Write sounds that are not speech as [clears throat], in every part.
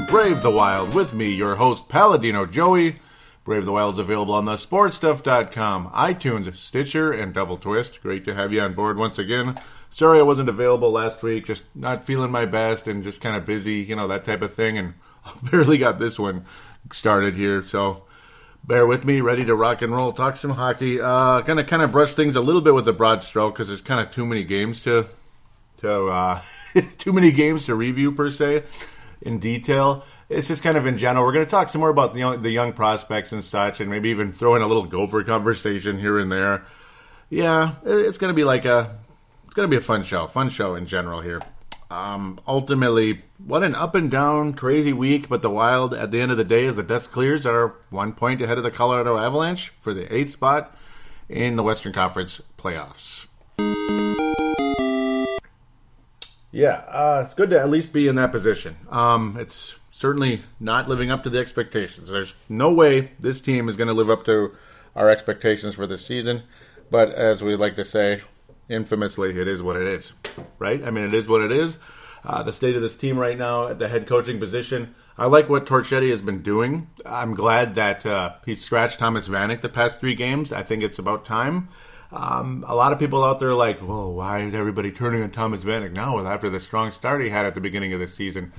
Brave the wild with me, your host Paladino Joey? Brave the Wild is available on the sportstuff.com, iTunes, Stitcher, and Double Twist. Great to have you on board once again. Sorry I wasn't available last week, just not feeling my best and just kind of busy, you know, that type of thing, and [laughs] I barely got this one started here, so bear with me, ready to rock and roll, talk some hockey. Uh, gonna kind of brush things a little bit with a broad stroke because there's kind of too many games to to uh, [laughs] too many games to review per se in detail. It's just kind of in general. We're going to talk some more about the young, the young prospects and such, and maybe even throw in a little Gopher conversation here and there. Yeah, it's going to be like a it's going to be a fun show, fun show in general here. Um, ultimately, what an up and down, crazy week. But the Wild, at the end of the day, as the dust clears, are one point ahead of the Colorado Avalanche for the eighth spot in the Western Conference playoffs. Yeah, uh, it's good to at least be in that position. Um, it's certainly not living up to the expectations. There's no way this team is going to live up to our expectations for this season. But as we like to say, infamously, it is what it is, right? I mean, it is what it is. Uh, the state of this team right now at the head coaching position. I like what Torchetti has been doing. I'm glad that uh, he scratched Thomas Vanek the past three games. I think it's about time. Um, a lot of people out there are like, "Whoa, why is everybody turning on Thomas Vanek now?" After the strong start he had at the beginning of the season,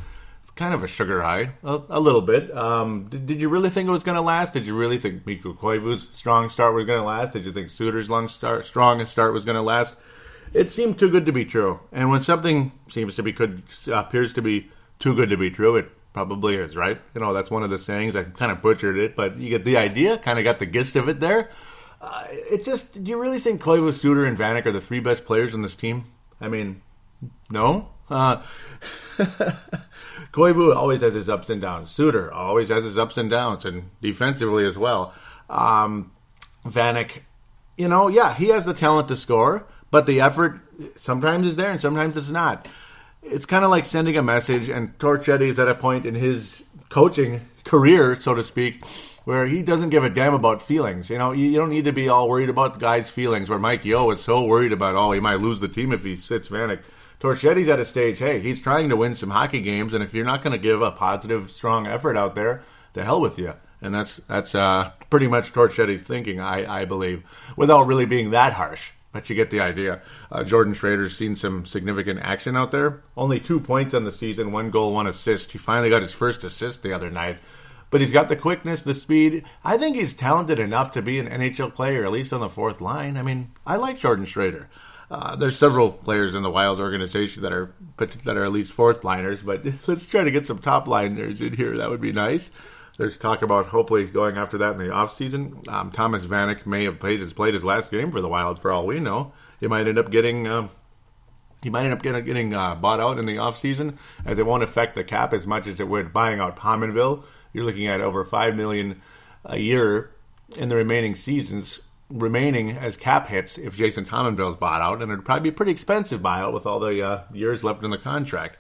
it's kind of a sugar high, a, a little bit. Um, did, did, you really think it was going to last? Did you really think Mikko Koivu's strong start was going to last? Did you think Suter's long start, strong start was going to last? It seemed too good to be true. And when something seems to be good, appears to be too good to be true, it probably is, right? You know, that's one of the sayings. I kind of butchered it, but you get the idea. Kind of got the gist of it there. Uh, it just, do you really think Koivu, Suter, and Vanek are the three best players on this team? I mean, no. Uh, [laughs] Koivu always has his ups and downs. Suter always has his ups and downs, and defensively as well. Um, Vanek, you know, yeah, he has the talent to score, but the effort sometimes is there and sometimes it's not. It's kind of like sending a message, and Torchetti is at a point in his coaching career, so to speak, where he doesn't give a damn about feelings. You know, you, you don't need to be all worried about the guy's feelings. Where Mike Yeo is so worried about, oh, he might lose the team if he sits Vanek. Torchetti's at a stage, hey, he's trying to win some hockey games, and if you're not going to give a positive, strong effort out there, the hell with you. And that's that's uh, pretty much Torchetti's thinking, I, I believe, without really being that harsh. But you get the idea. Uh, Jordan Schroeder's seen some significant action out there. Only two points on the season, one goal, one assist. He finally got his first assist the other night. But he's got the quickness, the speed. I think he's talented enough to be an NHL player, at least on the fourth line. I mean, I like Jordan Schroeder. Uh, there's several players in the Wild organization that are that are at least fourth liners, but [laughs] let's try to get some top liners in here. That would be nice. There's talk about hopefully going after that in the offseason. Um, Thomas Vanek may have played his played his last game for the Wild for all we know. He might end up getting um, he might end up getting, getting uh, bought out in the offseason as it won't affect the cap as much as it would buying out Pominville. You're looking at over five million a year in the remaining seasons. remaining as cap hits if Jason Pominville's bought out, and it'd probably be a pretty expensive buyout with all the uh, years left in the contract.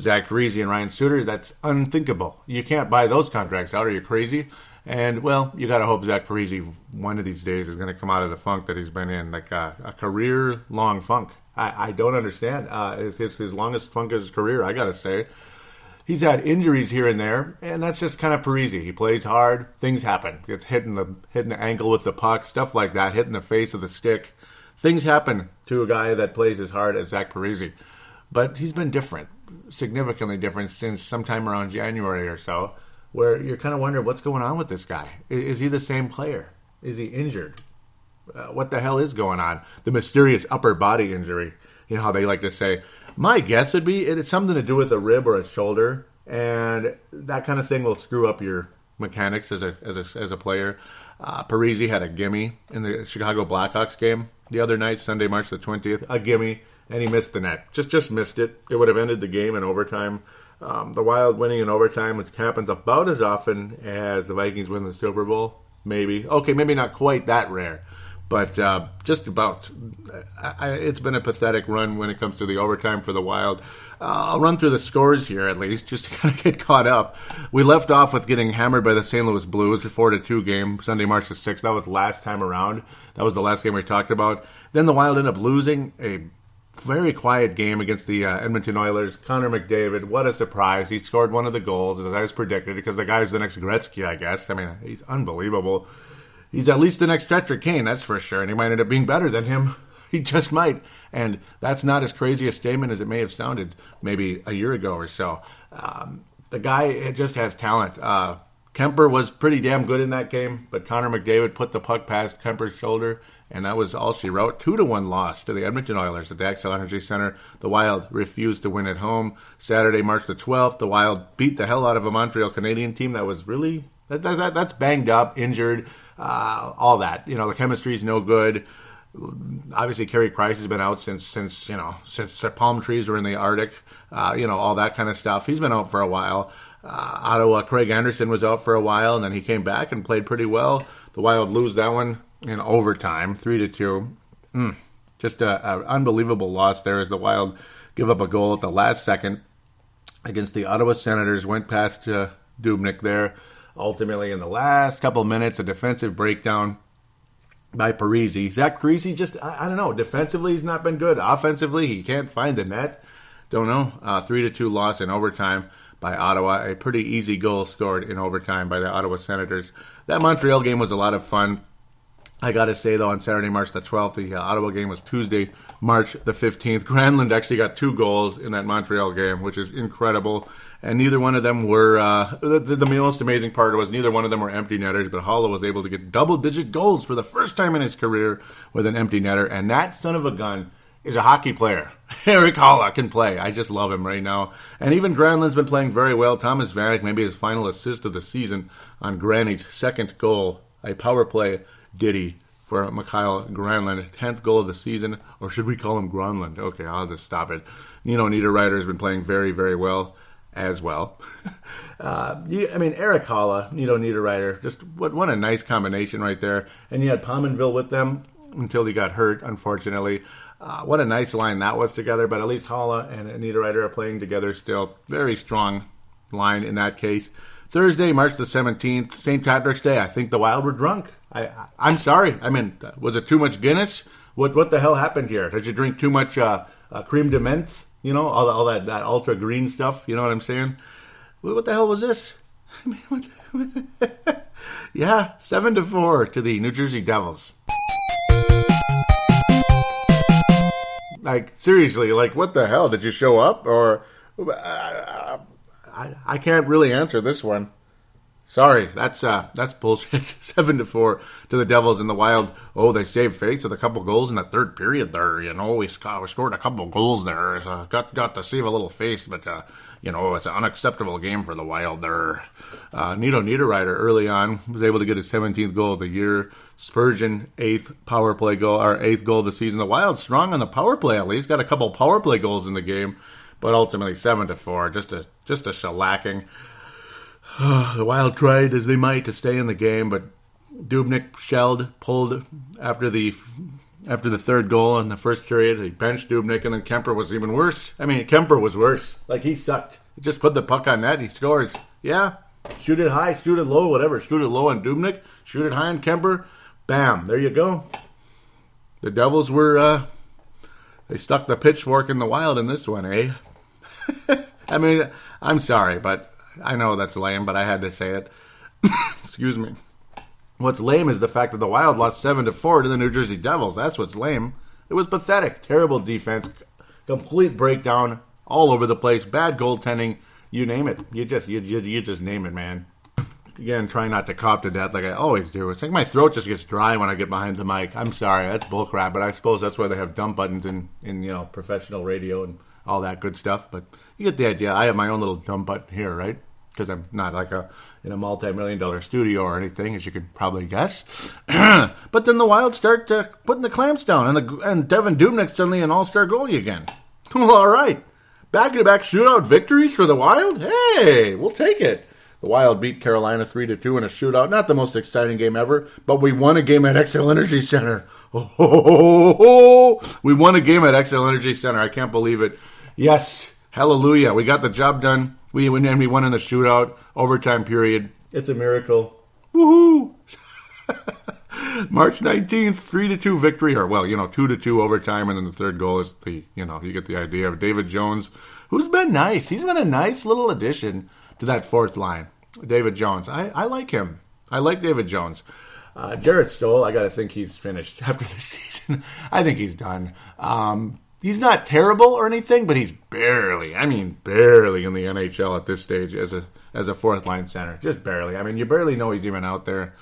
Zach Parise and Ryan Suter, that's unthinkable. You can't buy those contracts out. Are you crazy? And well, you got to hope Zach Parise one of these days is going to come out of the funk that he's been in, like a, a career long funk. I, I, don't understand. Uh, his, his longest funk of his career, I got to say he's had injuries here and there, and that's just kind of Parise. He plays hard, things happen. Gets hit in the hitting the ankle with the puck, stuff like that, hitting the face of the stick. Things happen to a guy that plays as hard as Zach Parise. But he's been different, significantly different since sometime around January or so, where you're kind of wondering what's going on with this guy. Is, is he the same player? Is he injured? Uh, what the hell is going on? The mysterious upper body injury. You know how they like to say, my guess would be it's something to do with a rib or a shoulder, and that kind of thing will screw up your mechanics as a as a, as a player. Uh, Parise had a gimme in the Chicago Blackhawks game the other night, Sunday, March the twentieth, a gimme, and he missed the net. Just just missed it. It would have ended the game in overtime. Um, the Wild winning in overtime which happens about as often as the Vikings win the Super Bowl. Maybe okay, maybe not quite that rare but uh, just about. I, it's been a pathetic run when it comes to the overtime for the Wild. Uh, I'll run through the scores here at least, just to [laughs] kind of get caught up. We left off with getting hammered by the St. Louis Blues, a four to two game, Sunday, March the sixth. That was last time around. That was the last game we talked about. Then the Wild ended up losing a very quiet game against the uh, Edmonton Oilers. Connor McDavid, what a surprise! He scored one of the goals as I was predicted because the guy's the next Gretzky, I guess. I mean, he's unbelievable he's at least the next Patrick Kane, that's for sure. And he might end up being better than him. [laughs] He just might. And that's not as crazy a statement as it may have sounded maybe a year ago or so. Um, the guy just has talent. Uh, Kuemper was pretty damn good in that game, but Connor McDavid put the puck past Kuemper's shoulder, and that was all she wrote. Two to one loss to the Edmonton Oilers at the Xcel Energy Center. The Wild refused to win at home. Saturday, March the 12th, the Wild beat the hell out of a Montreal Canadian team that was really that, that, that, that's banged up, injured, uh, all that. You know, the chemistry is no good. Obviously, Carey Price has been out since since you know since palm trees were in the Arctic. Uh, you know all that kind of stuff. He's been out for a while. Uh, Ottawa, Craig Anderson was out for a while, and then he came back and played pretty well. The Wild lose that one in overtime, three to two. Mm, just a, a unbelievable loss there as the Wild give up a goal at the last second against the Ottawa Senators. Went past uh, Dubnyk there. Ultimately, in the last couple minutes, a defensive breakdown by Parise. Zach Parise just, I, I, don't know, defensively he's not been good. Offensively, he can't find the net. Don't know. Uh, 3 to 2 loss in overtime by Ottawa. A pretty easy goal scored in overtime by the Ottawa Senators. That Montreal game was a lot of fun. I got to say, though, on Saturday, March the 12th, the uh, Ottawa game was Tuesday, March the 15th. Granlund actually got two goals in that Montreal game, which is incredible. And neither one of them were, uh, the, the, most amazing part was neither one of them were empty netters, but Haula was able to get double digit goals for the first time in his career with an empty netter. And that son of a gun is a hockey player. [laughs] Erik Haula can play. I just love him right now. And even Granlund's been playing very well. Thomas Vanek, maybe his final assist of the season on Granny's second goal, a power play ditty for Mikael Granlund, 10th goal of the season, or should we call him Granlund? Okay, I'll just stop it. Nino Niederreiter has been playing very, very well as well. [laughs] uh, you, I mean, Erik Haula, Nino Niederreiter, just what, what a nice combination right there. And you had Pominville with them until he got hurt, unfortunately. Uh, what a nice line that was together, but at least Haula and Niederreiter are playing together still. Very strong line in that case. Thursday, March the 17th, St. Patrick's Day. I think the Wild were drunk. I, I am sorry. I mean, was it too much Guinness? What what the hell happened here? Did you drink too much uh, uh, creme de menthe? You know, all, all that that ultra green stuff. You know what I'm saying? What the hell was this? [laughs] I mean, what the, [laughs] yeah, seven to four to the New Jersey Devils. Like seriously, like what the hell? Did you show up or? Uh, I, I can't really answer this one. Sorry, that's uh, that's bullshit. [laughs] Seven to four to the Devils in the Wild. Oh, they saved face with a couple goals in the third period. There, you know, we, sc- we scored a couple goals there. So got got to save a little face, but uh, you know, it's an unacceptable game for the Wild. There, uh, Nino Niederreiter early on was able to get his 17th goal of the year. Spurgeon eighth power play goal, our eighth goal of the season. The Wild strong on the power play at least. Got a couple power play goals in the game, but ultimately seven to four. Just a just a shellacking. The Wild tried as they might to stay in the game, but Dubnyk shelled, pulled after the after the third goal in the first period. He benched Dubnyk, and then Kuemper was even worse. I mean, Kuemper was worse. Like he sucked. He just put the puck on net. He scores. Yeah, shoot it high, shoot it low, whatever. Shoot it low on Dubnyk. Shoot it high on Kuemper. Bam! There you go. The Devils were uh, they stuck the pitchfork in the wild in this one, eh? [laughs] I mean, I'm sorry, but I know that's lame, but I had to say it. [coughs] Excuse me. What's lame is the fact that the Wild lost seven to four to the New Jersey Devils. That's what's lame. It was pathetic, terrible defense, complete breakdown all over the place, bad goaltending. You name it. You just you, you, you just name it, man. Again, trying not to cough to death like I always do. It's like my throat just gets dry when I get behind the mic. I'm sorry, that's bullcrap, but I suppose that's why they have dump buttons in in you know professional radio and all that good stuff. But you get the idea. I have my own little dumb button here, right? because I'm not like a in a multi-million dollar studio or anything, as you could probably guess. [clears throat] but then the Wild start uh, putting the clamps down, and the and Devan Dubnyk's suddenly an all-star goalie again. well, [laughs] all right, back-to-back shootout victories for the Wild. Hey, we'll take it. The Wild beat Carolina three to two in a shootout. Not the most exciting game ever, but we won a game at Xcel Energy Center. Oh, [laughs] we won a game at Xcel Energy Center. I can't believe it. Yes, hallelujah. We got the job done. We and we won in the shootout overtime period. It's a miracle. Woohoo! [laughs] March 19th, 3 to 2 victory, or well, you know, 2 to 2 overtime, and then the third goal is the, you know, you get the idea of David Jones, who's been nice. He's been a nice little addition to that fourth line. David Jones. I, I like him. I like David Jones. Uh, Jarrett Stoll, I got to think he's finished [laughs] after this season. I think he's done. Um, he's not terrible or anything, but he's barely, I mean, barely in the NHL at this stage as a as a fourth line center, just barely. I mean, you barely know he's even out there.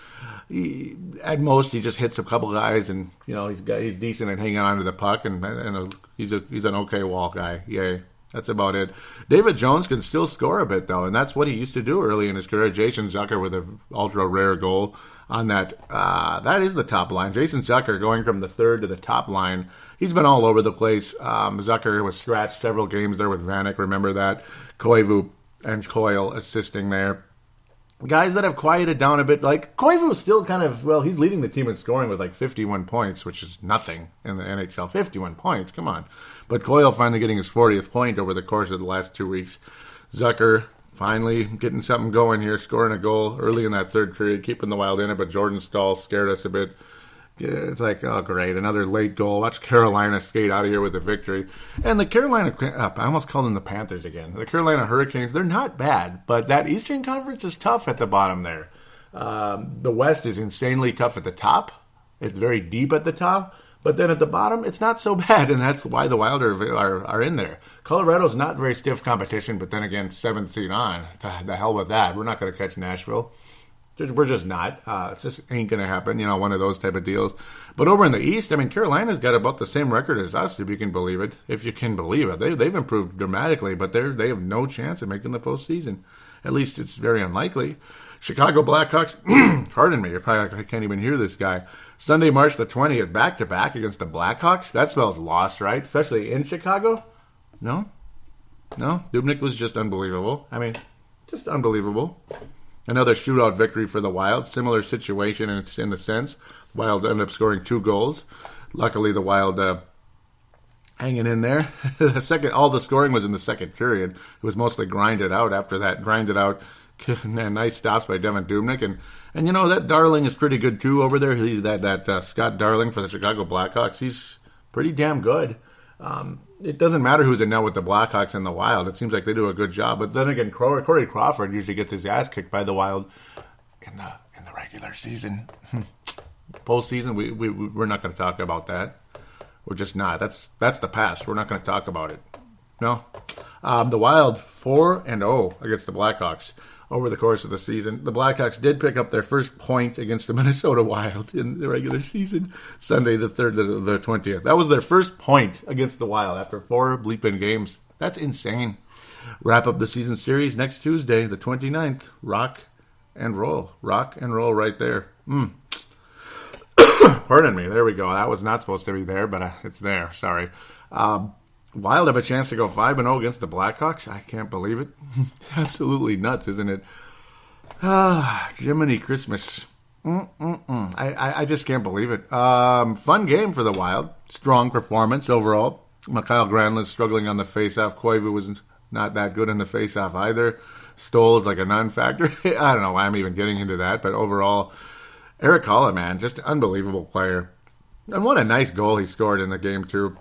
He, at most, he just hits a couple guys, and you know he's got, he's decent at hanging on to the puck, and, and a, he's a he's an okay wall guy. Yay. That's about it. David Jones can still score a bit though, and that's what he used to do early in his career. Jason Zucker with an ultra rare goal on that. Uh, that is the top line. Jason Zucker going from the third to the top line. He's been all over the place. Um, Zucker was scratched several games there with Vanek. Remember that Koivu and Coyle assisting there guys that have quieted down a bit, like Koivu still kind of well, he's leading the team in scoring with like 51 points, which is nothing in the NHL. 51 points, come on. But Coyle finally getting his 40th point over the course of the last two weeks. Zucker finally getting something going here, scoring a goal early in that third period, keeping the Wild in it. But Jordan Staal scared us a bit it's like, oh, great, another late goal. Watch Carolina skate out of here with a victory. And the Carolina, I almost called them the Panthers again. The Carolina Hurricanes, they're not bad, but that Eastern Conference is tough at the bottom there. Um, the West is insanely tough at the top. It's very deep at the top. But then at the bottom, it's not so [laughs] bad, and that's why the Wild are, are, are in there. Colorado's not very stiff competition, but then again, seventh seed on. The hell with that. We're not going to catch Nashville. We're just not. Uh, it just ain't going to happen. You know, one of those type of deals. But over in the East, I mean, Carolina's got about the same record as us, if you can believe it. If you can believe it, they they've improved dramatically, but they they have no chance of making the postseason. At least it's very unlikely. Chicago Blackhawks. [clears throat] pardon me, You're probably, like, I can't even hear this guy. Sunday, March the twentieth, back to back against the Blackhawks. That spells loss, right? Especially in Chicago. No, no. Dubnyk was just unbelievable. I mean, just unbelievable. Another shootout victory for the Wild. Similar situation in, in the sense. Wild ended up scoring two goals. Luckily, the Wild uh, hanging in there. [laughs] the second, all the scoring was in the second period. It was mostly grinded out. After that, grinded out. [laughs] nice stops by Devan Dubnyk, and and you know that Darling is pretty good too over there. He's that that uh, Scott Darling for the Chicago Blackhawks. He's pretty damn good. Um, it doesn't matter who's in net with the Blackhawks and the Wild. It seems like they do a good job. But then again, Corey Crawford usually gets his ass kicked by the Wild in the in the regular season. Postseason, we, we we're not going to talk about that. We're just not. That's that's the past. We're not going to talk about it. No. Um, the Wild four and zero oh against the Blackhawks over the course of the season. The Blackhawks did pick up their first point against the [laughs] Minnesota Wild in the regular season, Sunday the 3rd to the 20th. That was their first point against the Wild after four bleeping games. That's insane. Wrap up the season series next Tuesday, the 29th. Rock and roll. Rock and roll right there. Mm. [coughs] Pardon me. There we go. That was not supposed to be there, but uh, it's there. Sorry. Um, Wild have a chance to go 5 0 against the Blackhawks. I can't believe it. [laughs] Absolutely nuts, isn't it? Ah, Jiminy Christmas. Mm-mm-mm. I, I, I just can't believe it. Um, fun game for the Wild. Strong performance overall. Mikael Granlund struggling on the faceoff. Koivu was not that good in the faceoff either. Stoll is like a non-factor. [laughs] I don't know why I'm even getting into that, but overall, Erik Haula, man, just unbelievable player. And what a nice goal he scored in the game too.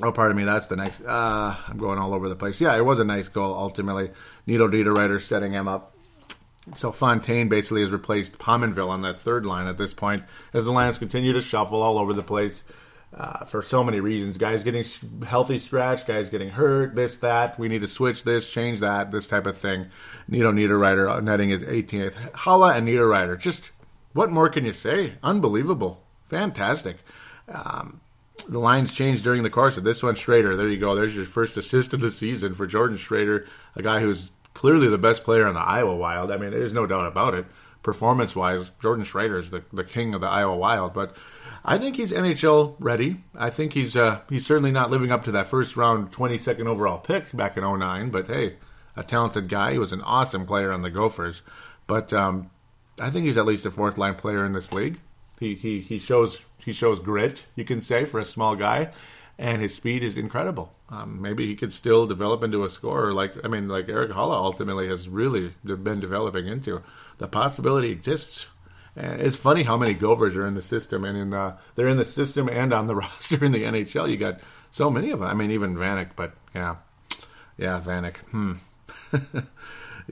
Oh, pardon me. That's the next. Uh, I'm going all over the place. Yeah, it was a nice goal. Ultimately, Nino Niederreiter setting him up. So Fontaine basically has replaced Pominville on that third line at this point as the lines continue to shuffle all over the place uh, for so many reasons. Guys getting healthy scratch, guys getting hurt, this, that. We need to switch this, change that, this type of thing. Nino Niederreiter netting his 18th. Haula and Niederreiter, just what more can you say? Unbelievable. Fantastic. Um, the lines changed during the course of this one. Schroeder, there you go. There's your first assist of the season for Jordan Schroeder, a guy who's clearly the best player on the Iowa Wild. I mean, there's no doubt about it. Performance wise, Jordan Schroeder is the, the king of the Iowa Wild. But I think he's NHL ready. I think he's uh, he's certainly not living up to that first round 22nd overall pick back in 09. But hey, a talented guy. He was an awesome player on the Gophers. But um, I think he's at least a fourth line player in this league. He, he, he shows he shows grit, you can say, for a small guy, and his speed is incredible. Um, maybe he could still develop into a scorer, like I mean, like Erik Haula ultimately has really been developing into. The possibility exists. It's funny how many Gophers are in the system, and in the they're in the system and on the [laughs] roster in the NHL. You got so many of them. I mean, even Vanek, but yeah, yeah, Vanek. Hmm. [laughs]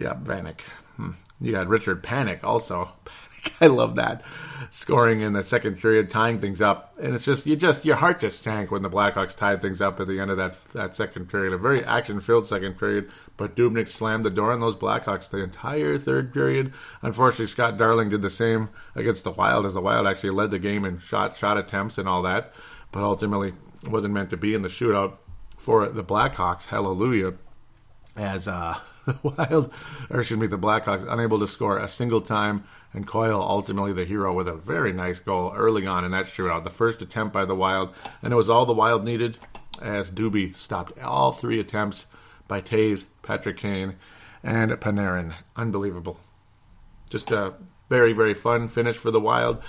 yeah, Vanek. Hmm. You got Richard Panik also. [laughs] Panik, I love that scoring in the second period, tying things up, and it's just you just your heart just sank when the Blackhawks tied things up at the end of that that second period. A very action-filled second period, but Dubnyk slammed the door on those Blackhawks the entire third period. Unfortunately, Scott Darling did the same against the Wild, as the Wild actually led the game in shot shot attempts and all that, but ultimately wasn't meant to be in the shootout for the Blackhawks. Hallelujah, as uh, the [laughs] Wild, or excuse me, the Blackhawks unable to score a single time and Coyle ultimately the hero with a very nice goal early on in that shootout. The first attempt by the Wild, and it was all the Wild needed as Doobie stopped all three attempts by Toews, Patrick Kane, and Panarin. Unbelievable. Just a very, very fun finish for the Wild.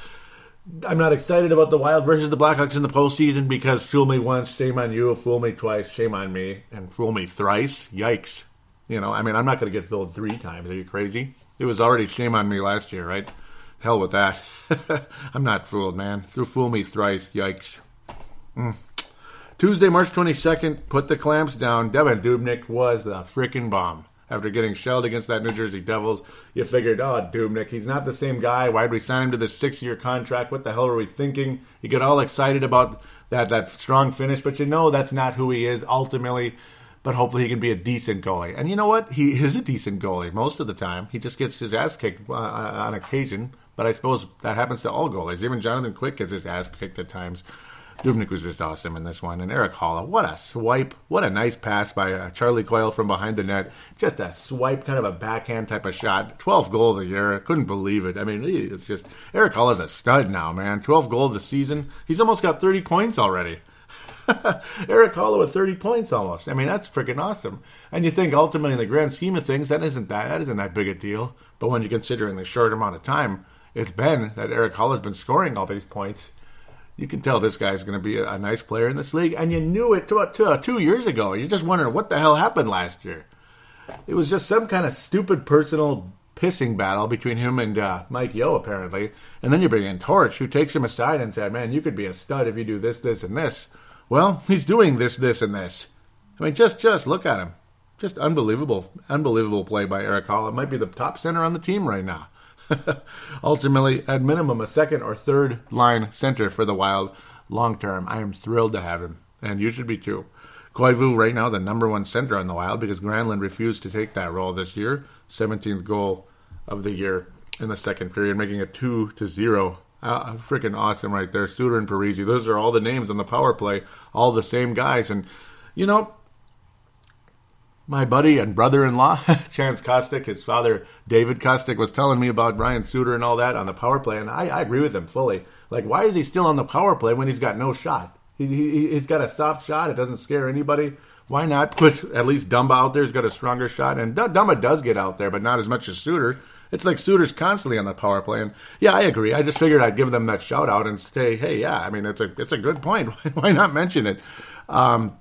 I'm not excited about the Wild versus the Blackhawks in the postseason because fool me once, shame on you. Fool me twice, shame on me. And fool me thrice, yikes. You know, I mean, I'm not going to get fooled three times. Are you crazy? It was already shame on me last year, right? Hell with that. [laughs] I'm not fooled, man. Through fool me thrice. Yikes. Mm. Tuesday, March 22nd, put the clamps down. Devan Dubnyk was the freaking bomb. After getting shelled against that New Jersey Devils, you figured, oh, Dubnyk, he's not the same guy. Why'd we sign him to this six year contract? What the hell are we thinking? You get all excited about that, that strong finish, but you know that's not who he is ultimately but hopefully he can be a decent goalie. And you know what? He is a decent goalie most of the time. He just gets his ass kicked uh, uh, on occasion, but I suppose that happens to all goalies. Even Jonathan Quick gets his ass kicked at times. Dubnyk was just awesome in this one. And Erik Haula, what a swipe. What a nice pass by uh, Charlie Coyle from behind the net. Just a swipe, kind of a backhand type of shot. 12th goal of the year. Couldn't believe it. I mean, it's just, Erik Haula's a stud now, man. 12th goal of the season. He's almost got 30 points already. [laughs] Erik Haula with 30 points almost. I mean, that's freaking awesome. And you think ultimately in the grand scheme of things, that isn't that, that isn't that big a deal. But when you consider in the short amount of time it's been that Erik Haula's been scoring all these points, you can tell this guy's going to be a, a, nice player in this league. And you knew it two years ago. You're just wondering what the hell happened last year. It was just some kind of stupid personal pissing battle between him and uh, Mike Yeo, apparently. And then you bring in Torch, who takes him aside and said, Man, you could be a stud if you do this, this, and this. Well, he's doing this, this, and this. I mean, just just look at him. Just unbelievable, unbelievable play by Erik Haula. Might be the top center on the team right now. [laughs] Ultimately, at minimum, a second or third line center for the Wild long term. I am thrilled to have him, and you should be too. Koivu right now the number one center on the Wild because Granlund refused to take that role this year. 17th goal of the year in the second period, making it two to zero uh, freaking awesome right there. Suter and Parise. Those are all the names on the power play, all the same guys. And, you know, my buddy and brother in law, [laughs] Chance Kostick, his father, David Kostick, was telling me about Ryan Suter and all that on the power play. And I, I agree with him fully. Like, why is he still on the power play when he's got no shot? He, he, he's got a soft shot. It doesn't scare anybody. Why not put at least Dumba out there? He's got a stronger shot, and Dumba does get out there, but not as much as Suter. It's like Suter's constantly on the power play, and yeah, I agree. I just figured I'd give them that shout out and say, hey, yeah, I mean, it's a it's a good point. [laughs] Why not mention it? Um,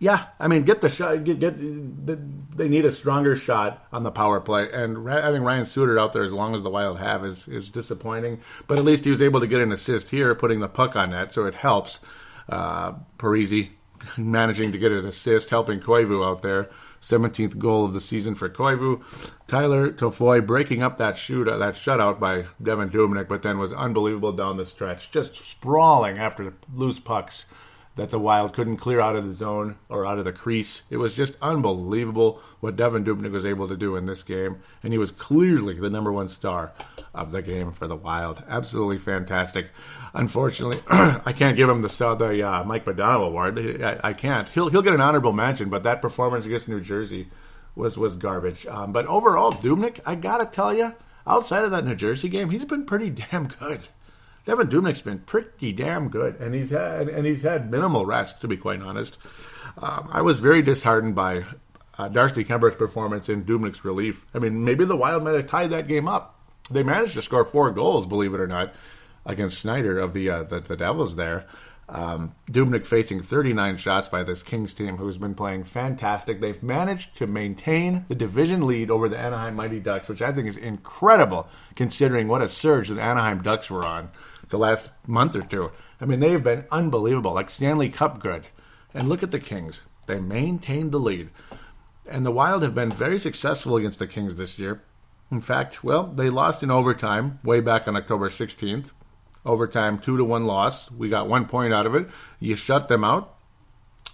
yeah, I mean, get the shot. Get, get they need a stronger shot on the power play, and having Ryan Suter out there as long as the Wild have is is disappointing. But at least he was able to get an assist here, putting the puck on net, so it helps. Uh, Parise [laughs] managing to get an assist, helping Koivu out there. 17th goal of the season for Koivu. Tyler Toffoli breaking up that shoot, uh, that shutout by Devan Dubnyk, but then was unbelievable down the stretch, just sprawling after loose pucks that the Wild couldn't clear out of the zone or out of the crease. It was just unbelievable what Devan Dubnyk was able to do in this game, and he was clearly the number one star of the game for the Wild. Absolutely fantastic. Unfortunately, [clears throat] I can't give him the star, the uh, Mike Modano award. I, I, can't. He'll he'll get an honorable mention, but that performance against New Jersey was was garbage. Um, but overall, Dubnyk, I gotta tell you, outside of that New Jersey game, he's been pretty [laughs] damn good. Devan Dubnyk's been pretty damn good, and he's had and he's had minimal rest, to be quite honest. Um, I was very disheartened by uh, Darcy Kuemper's performance in Dubnyk's relief. I mean, maybe the Wild might have tied that game up. They managed to score four goals, believe it or not, against Schneider of the uh, the, the, Devils there. Um, Dubnyk facing 39 shots by this Kings team, who's been playing fantastic. They've managed to maintain the division lead over the Anaheim Mighty Ducks, which I think is incredible considering what a surge the Anaheim Ducks were on the last month or two. I mean, they've been unbelievable, like Stanley Cup good. And look at the Kings. They maintained the lead. And the Wild have been very successful against the Kings this year. In fact, well, they lost in overtime way back on October 16th. Overtime, two to one loss. We got one point out of it. You shut them out,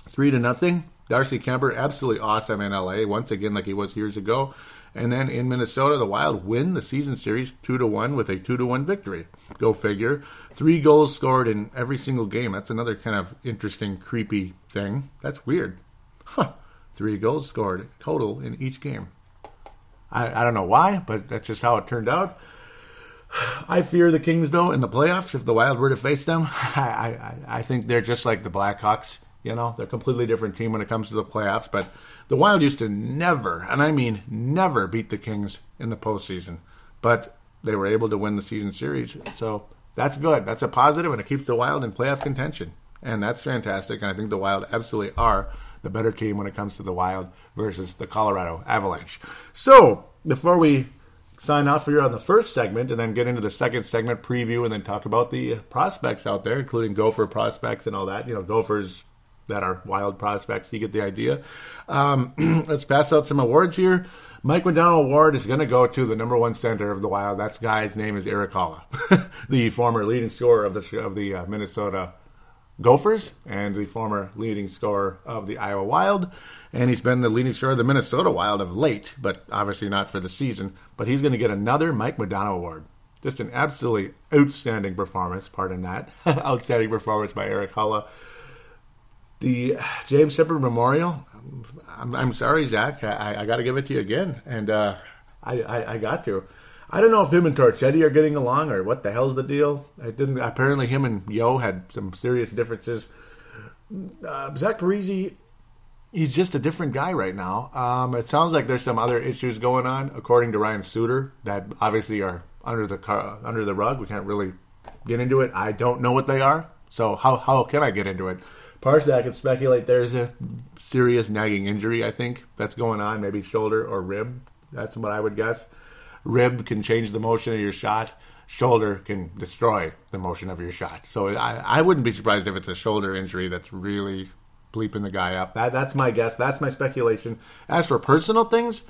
three to nothing. Darcy Kuemper, absolutely awesome in LA, once again, like he was years ago. And then in Minnesota, the Wild win the season series two to one with a two to one victory. Go figure. Three goals scored in every single game. That's another kind of interesting, creepy thing. That's weird. Huh. Three goals scored total in each game. I, I don't know why, but that's just how it turned out. I fear the Kings, though, in the playoffs. If the Wild were to face them, [laughs] I, I, I think they're just like the Blackhawks. You know, they're a completely different team when it comes to the playoffs. But the Wild used to never, and I mean never, beat the Kings in the postseason. But they were able to win the season series. So that's good. That's a positive, and it keeps the Wild in playoff contention. And that's fantastic. And I think the Wild absolutely are the better team when it comes to the Wild versus the Colorado Avalanche. So before we sign off here on the first segment and then get into the second segment preview and then talk about the prospects out there, including Gopher prospects and all that. You know, Gophers that are wild prospects. You get the idea. Um, [clears throat] let's pass out some awards here. Mike Modano Award is going to go to the number one center of the Wild. That guy's name is Erik Haula, [laughs] the former leading scorer of the of the uh, Minnesota Gophers and the former leading scorer of the Iowa Wild. And he's been the leading scorer of the Minnesota Wild of late, but obviously not for the season. But he's going to get another Mike Modano Award. Just an absolutely outstanding performance, pardon that. [laughs] outstanding performance by Erik Haula the James Sheppard Memorial. I'm, I'm sorry, Zach. I, I got to give it to you again, and uh, I, I, I, got to. I don't know if him and Torchetti are getting along or what the hell's the deal. I didn't. Apparently, him and Yeo had some serious differences. Uh, Zach Parise, he's just a different guy right now. Um, it sounds like there's some other issues going on, according to Ryan Suter, that obviously are under the car, under the rug. We can't really get into it. I don't know what they are, so how how can I get into it? Partially, I can speculate there's a serious nagging injury. I think that's going on, maybe shoulder or rib. That's what I would guess. Rib can change the motion of your shot. Shoulder can destroy the motion of your shot. So I, I wouldn't be surprised if it's a shoulder injury that's really bleeping the guy up. That, that's my guess. That's my speculation. As for personal things,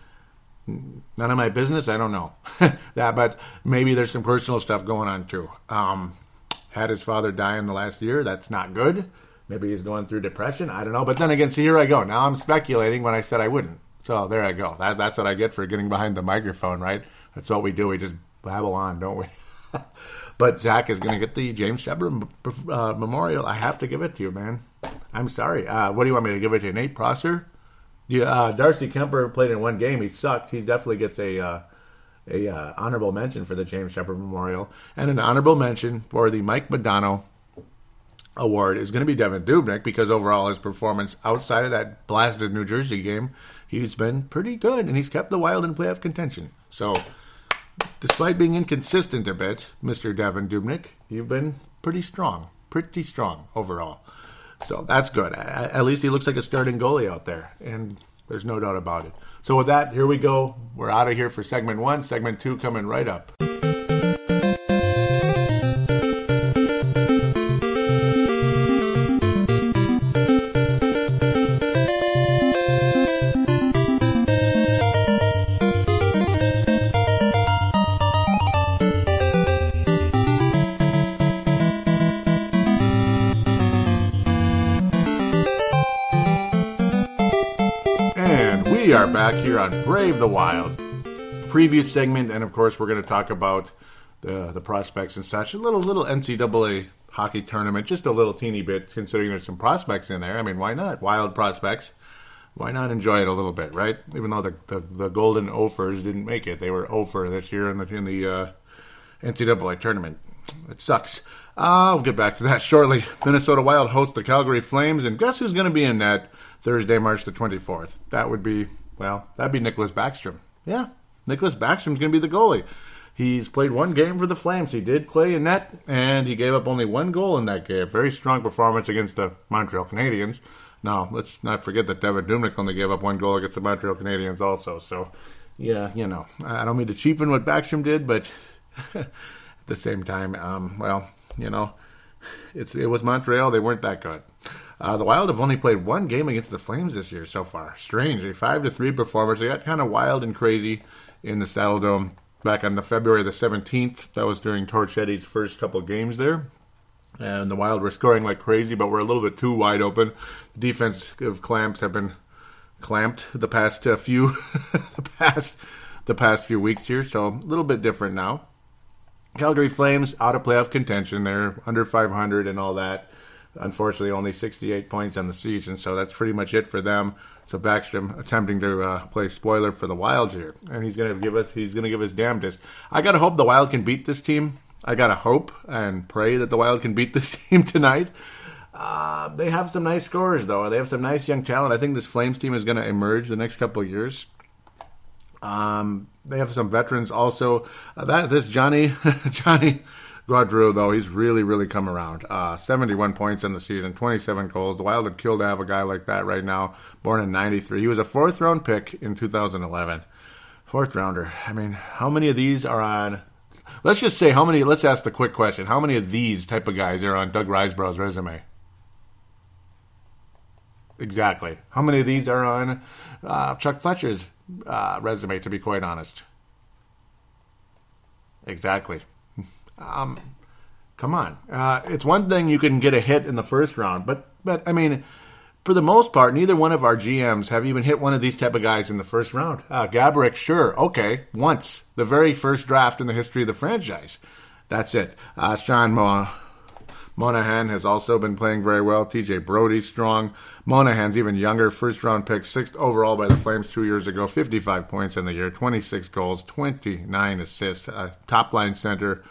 none of my business. I don't know [laughs] that, but maybe there's some personal stuff going on too. Um, had his father die in the last year. That's not good. Maybe he's going through depression. I don't know. But then again, see, here I go. Now I'm speculating when I said I wouldn't. So there I go. That, that's what I get for getting behind the microphone, right? That's what we do. We just babble on, don't we? [laughs] but Zach is going to get the James Sheppard uh, Memorial. I have to give it to you, man. I'm sorry. Uh, what do you want me to give it to? Nate Prosser? Yeah, uh, Darcy Kuemper played in one game. He sucked. He definitely gets a uh, a uh, honorable mention for the James Sheppard Memorial and an honorable mention for the Mike Modano award is going to be Devan Dubnyk because overall his performance outside of that blasted New Jersey game, he's been pretty good and he's kept the Wild in playoff contention. So, despite being inconsistent a bit, Mr. Devan Dubnyk, you've been pretty strong, pretty strong overall. So that's good. At least he looks like a starting goalie out there, and there's no doubt about it. So with that, here we go. We're out of here for segment one. Segment two coming right up. The Wild. preview segment, and of course, we're going to talk about the the prospects and such. A little little NCAA hockey tournament, just a little teeny bit, considering there's some prospects in there. I mean, why not? Wild prospects. Why not enjoy it a little bit, right? Even though the the, the Golden Ophers didn't make it, they were Ophir this year in the in the uh, NCAA tournament. It sucks. Uh, we'll get back to that [laughs] shortly. Minnesota Wild host the Calgary Flames, and guess who's going to be in that Thursday, March the 24th? That would be, well, that'd be Nicholas Backstrom. Yeah, Nicholas Backstrom's going to be the goalie. He's played one game for the Flames. He did play in net, and he gave up only one goal in that game. Very strong performance against the Montreal Canadiens. Now, let's not forget that Devan Dubnyk only gave up one goal against the Montreal Canadiens also. So, yeah, you know, I don't mean to cheapen what Backstrom did, but [laughs] at the same time, um, well, you know, it's it was Montreal. They weren't that good. Uh, the Wild have only played one game against the Flames this year so far. Strange, a five to three performance. They got kind of wild and crazy in the Saddle Dome back on the February the seventeenth. That was during Torchetti's first couple games there. And the Wild were scoring like crazy, but we're a little bit too wide open. The defensive clamps have been clamped the past uh, few [laughs] the past the past few weeks here, so a little bit different now. Calgary Flames out of playoff contention. They're under 500 and all that. Unfortunately, only 68 points on the season, so that's pretty much it for them. So Backstrom attempting to uh, play spoiler for the Wild here, and he's going to give us he's going to give his damnedest. I got to hope the Wild can beat this team. I got to hope and pray that the Wild can beat this [laughs] team tonight. Uh, they have some nice scorers though. They have some nice young talent. I think this Flames team is going to emerge the next couple of years. Um, they have some veterans also. Uh, that this Johnny [laughs] Johnny Gaudreau though he's really really come around. Uh, 71 points in the season, 27 goals. The Wild would kill to have a guy like that right now. Born in '93, he was a fourth round pick in 2011. Fourth rounder. I mean, how many of these are on? Let's just say how many. Let's ask the quick question: How many of these type of guys are on Doug Risebrough's resume? Exactly. How many of these are on uh, Chuck Fletcher's uh, resume, to be quite honest. Exactly. Um, come on. Uh, it's one thing you can get a hit in the first round, but but I mean, for the most part, neither one of our GMs have even hit one of these type of guys in the first round. Uh, Gaborik, sure, okay, once the very first draft in the history of the franchise. That's it. Uh, Sean Moa. Monahan has also been playing very well. TJ Brodie's strong. Monahan's even younger, first round pick, sixth overall by the Flames two years ago, 55 points in the year, 26 goals, 29 assists, a top line center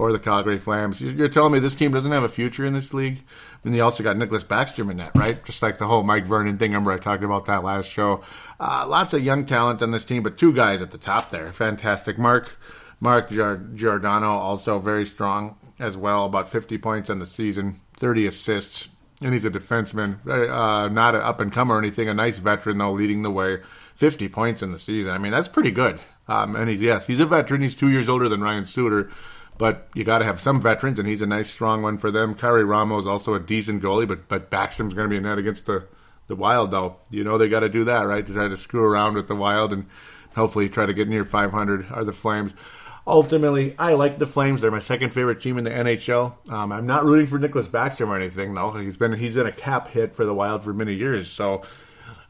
for the Calgary Flames. You're telling me this team doesn't have a future in this league? And you also got Nicholas Backstrom in that, right? Just like the whole Mike Vernon thing. Remember I talked about that last show. Uh, lots of young talent on this team, but two guys at the top there. Fantastic. Mark Mark Giordano also very strong as well, about 50 points in the season, 30 assists, and he's a defenseman, uh, not an up and comer or anything. A nice veteran though, leading the way. 50 points in the season. I mean, that's pretty good. Um, and he's yes, he's a veteran. He's two years older than Ryan Suter, but you got to have some veterans, and he's a nice, strong one for them. Karri Ramos also a decent goalie, but but Backstrom's going to be in net against the the Wild though. You know they got to do that right to try to screw around with the Wild and hopefully try to get near 500 are the Flames ultimately, I like the Flames. They're my second favorite team in the NHL. Um, I'm not rooting for Nicholas Backstrom or anything, though. He's been he's been a cap hit for the Wild for many years, so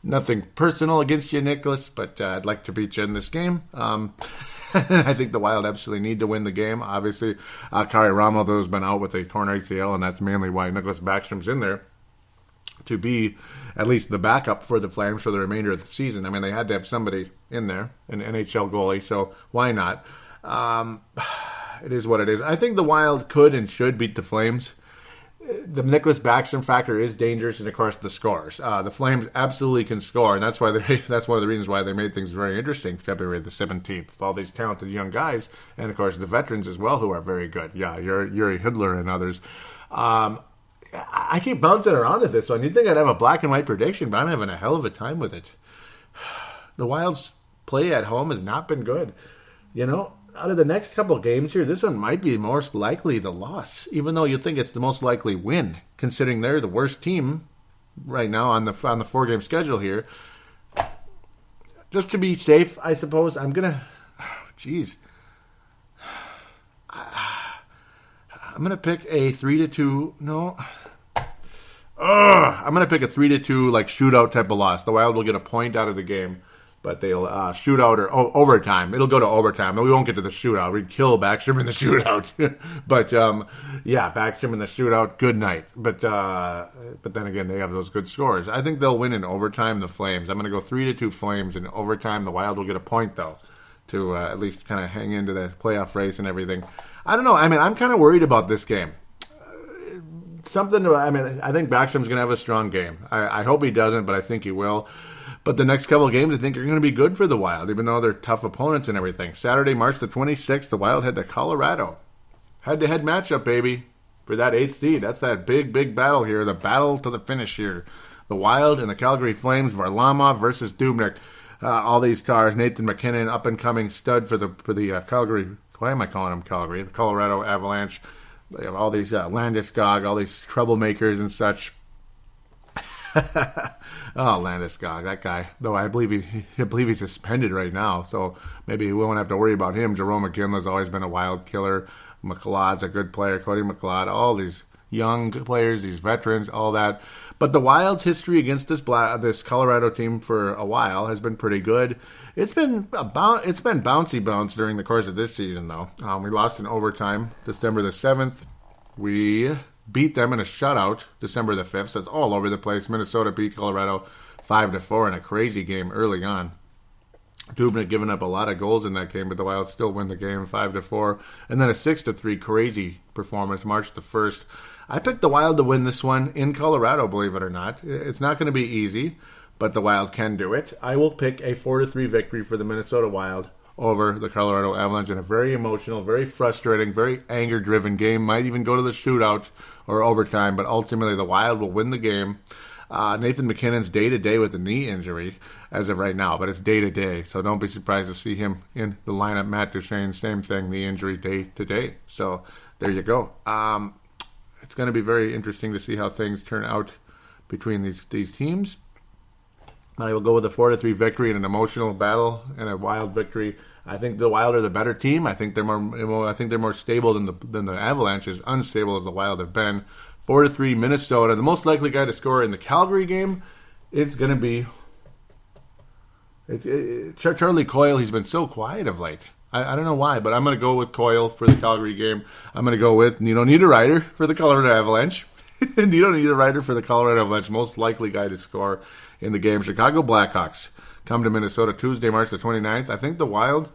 nothing personal against you, Nicholas. But uh, I'd like to beat you in this game. Um, [laughs] I think the Wild absolutely need to win the game. Obviously, uh, Karri Ramo though has been out with a torn ACL, and that's mainly why Nicholas Backstrom's in there to be at least the backup for the Flames for the remainder of the season. I mean, they had to have somebody in there, an NHL goalie, so why not? Um, [sighs] it is what it is. I think the Wild could and should beat the Flames. The Nicholas Backstrom factor is dangerous, and of course the scores. Uh, the Flames absolutely can score, and that's why they [laughs] that's one of the reasons why they made things very interesting. February the seventeenth, with all these talented young guys, and of course the veterans as well, who are very good. Yeah, Jiri, Hudler and others. Um, I keep bouncing around at this one. You'd think I'd have a black and white prediction, but I'm having a hell of a time with it. [sighs] The Wild's play at home has not been good. You know, out of the next couple games here, this one might be most likely the loss, even though you think it's the most likely win, considering they're the worst team right now on the on the four game schedule here. Just to be safe, I suppose I'm gonna. [sighs] Jeez, [sighs] I'm gonna pick a three to two. No. [sighs] Ugh, I'm gonna pick a three to two like shootout type of loss. The Wild will get a point out of the game but they'll uh, shoot out or oh, overtime. It'll go to overtime. and We won't get to the shootout. We'd kill Backstrom in the [laughs] shootout. [laughs] but um, yeah, Backstrom in the shootout. Good night. But uh, but then again, they have those good scores. I think they'll win in overtime. The Flames. I'm going to go three to two Flames in overtime. The Wild will get a point though to uh, at least kind of hang into the playoff race and everything. I don't know. I mean, I'm kind of worried about this game. Something. I mean, I think Backstrom's going to have a strong game. I, I hope he doesn't, but I think he will. But the next couple games, I think, are going to be good for the Wild, even though they're tough opponents and everything. Saturday, March the 26th, the Wild head to Colorado. Head to head matchup, baby, for that eighth seed. That's that big, big battle here, the battle to the finish here. The Wild and the Calgary Flames, Varlamov versus Dubnyk. Uh, all these cars, Nathan MacKinnon, up and coming stud for the for the uh, Calgary. Why am I calling them Calgary? The Colorado Avalanche. They have all these uh, Landeskog, all these troublemakers and such. [laughs] oh, Landeskog, that guy. Though I believe he, I believe he's suspended right now, so maybe we won't have to worry about him. Jarome Iginla's always been a wild killer. McLeod's a good player. Cody McLeod, all these young players, these veterans, all that. But the Wild's history against this this Colorado team for a while has been pretty good. It's been about it's been bouncy bounce during the course of this season, though. Um, we lost in overtime December the seventh. We beat them in a shutout December the 5th. So all over the place. Minnesota beat Colorado 5 to 4 in a crazy game early on. Dubnyk giving up a lot of goals in that game, but the Wild still win the game 5 to 4. And then a 6 to 3 crazy performance March the 1st. I picked the Wild to win this one in Colorado, believe it or not. It's not going to be easy, but the Wild can do it. I will pick a 4 to 3 victory for the Minnesota Wild over the Colorado Avalanche in a very emotional, very frustrating, very anger driven game. Might even go to the shootout or overtime, but ultimately the Wild will win the game. Uh, Nathan MacKinnon's day to day with a knee injury as of right now, but it's day to day, so don't be surprised to see him in the lineup. Matt Duchene, same thing, knee injury day to day. So there you go. Um, it's going to be very interesting to see how things turn out between these these teams. I will go with a four to three victory in an emotional battle and a wild victory. I think the Wild are the better team. I think they're more. I think they're more stable than the than the Avalanche is unstable as the Wild have been. Four to three, Minnesota. The most likely guy to score in the Calgary game, it's going to be. It's it, Charlie Coyle. He's been so quiet of late. I, I don't know why, but I'm going to go with Coyle for the Calgary game. I'm going to go with Nino Niederreiter for the Colorado Avalanche. and Nino Niederreiter for the Colorado Avalanche. Most likely guy to score in the game. Chicago Blackhawks come to Minnesota Tuesday, March the 29th. I think the Wild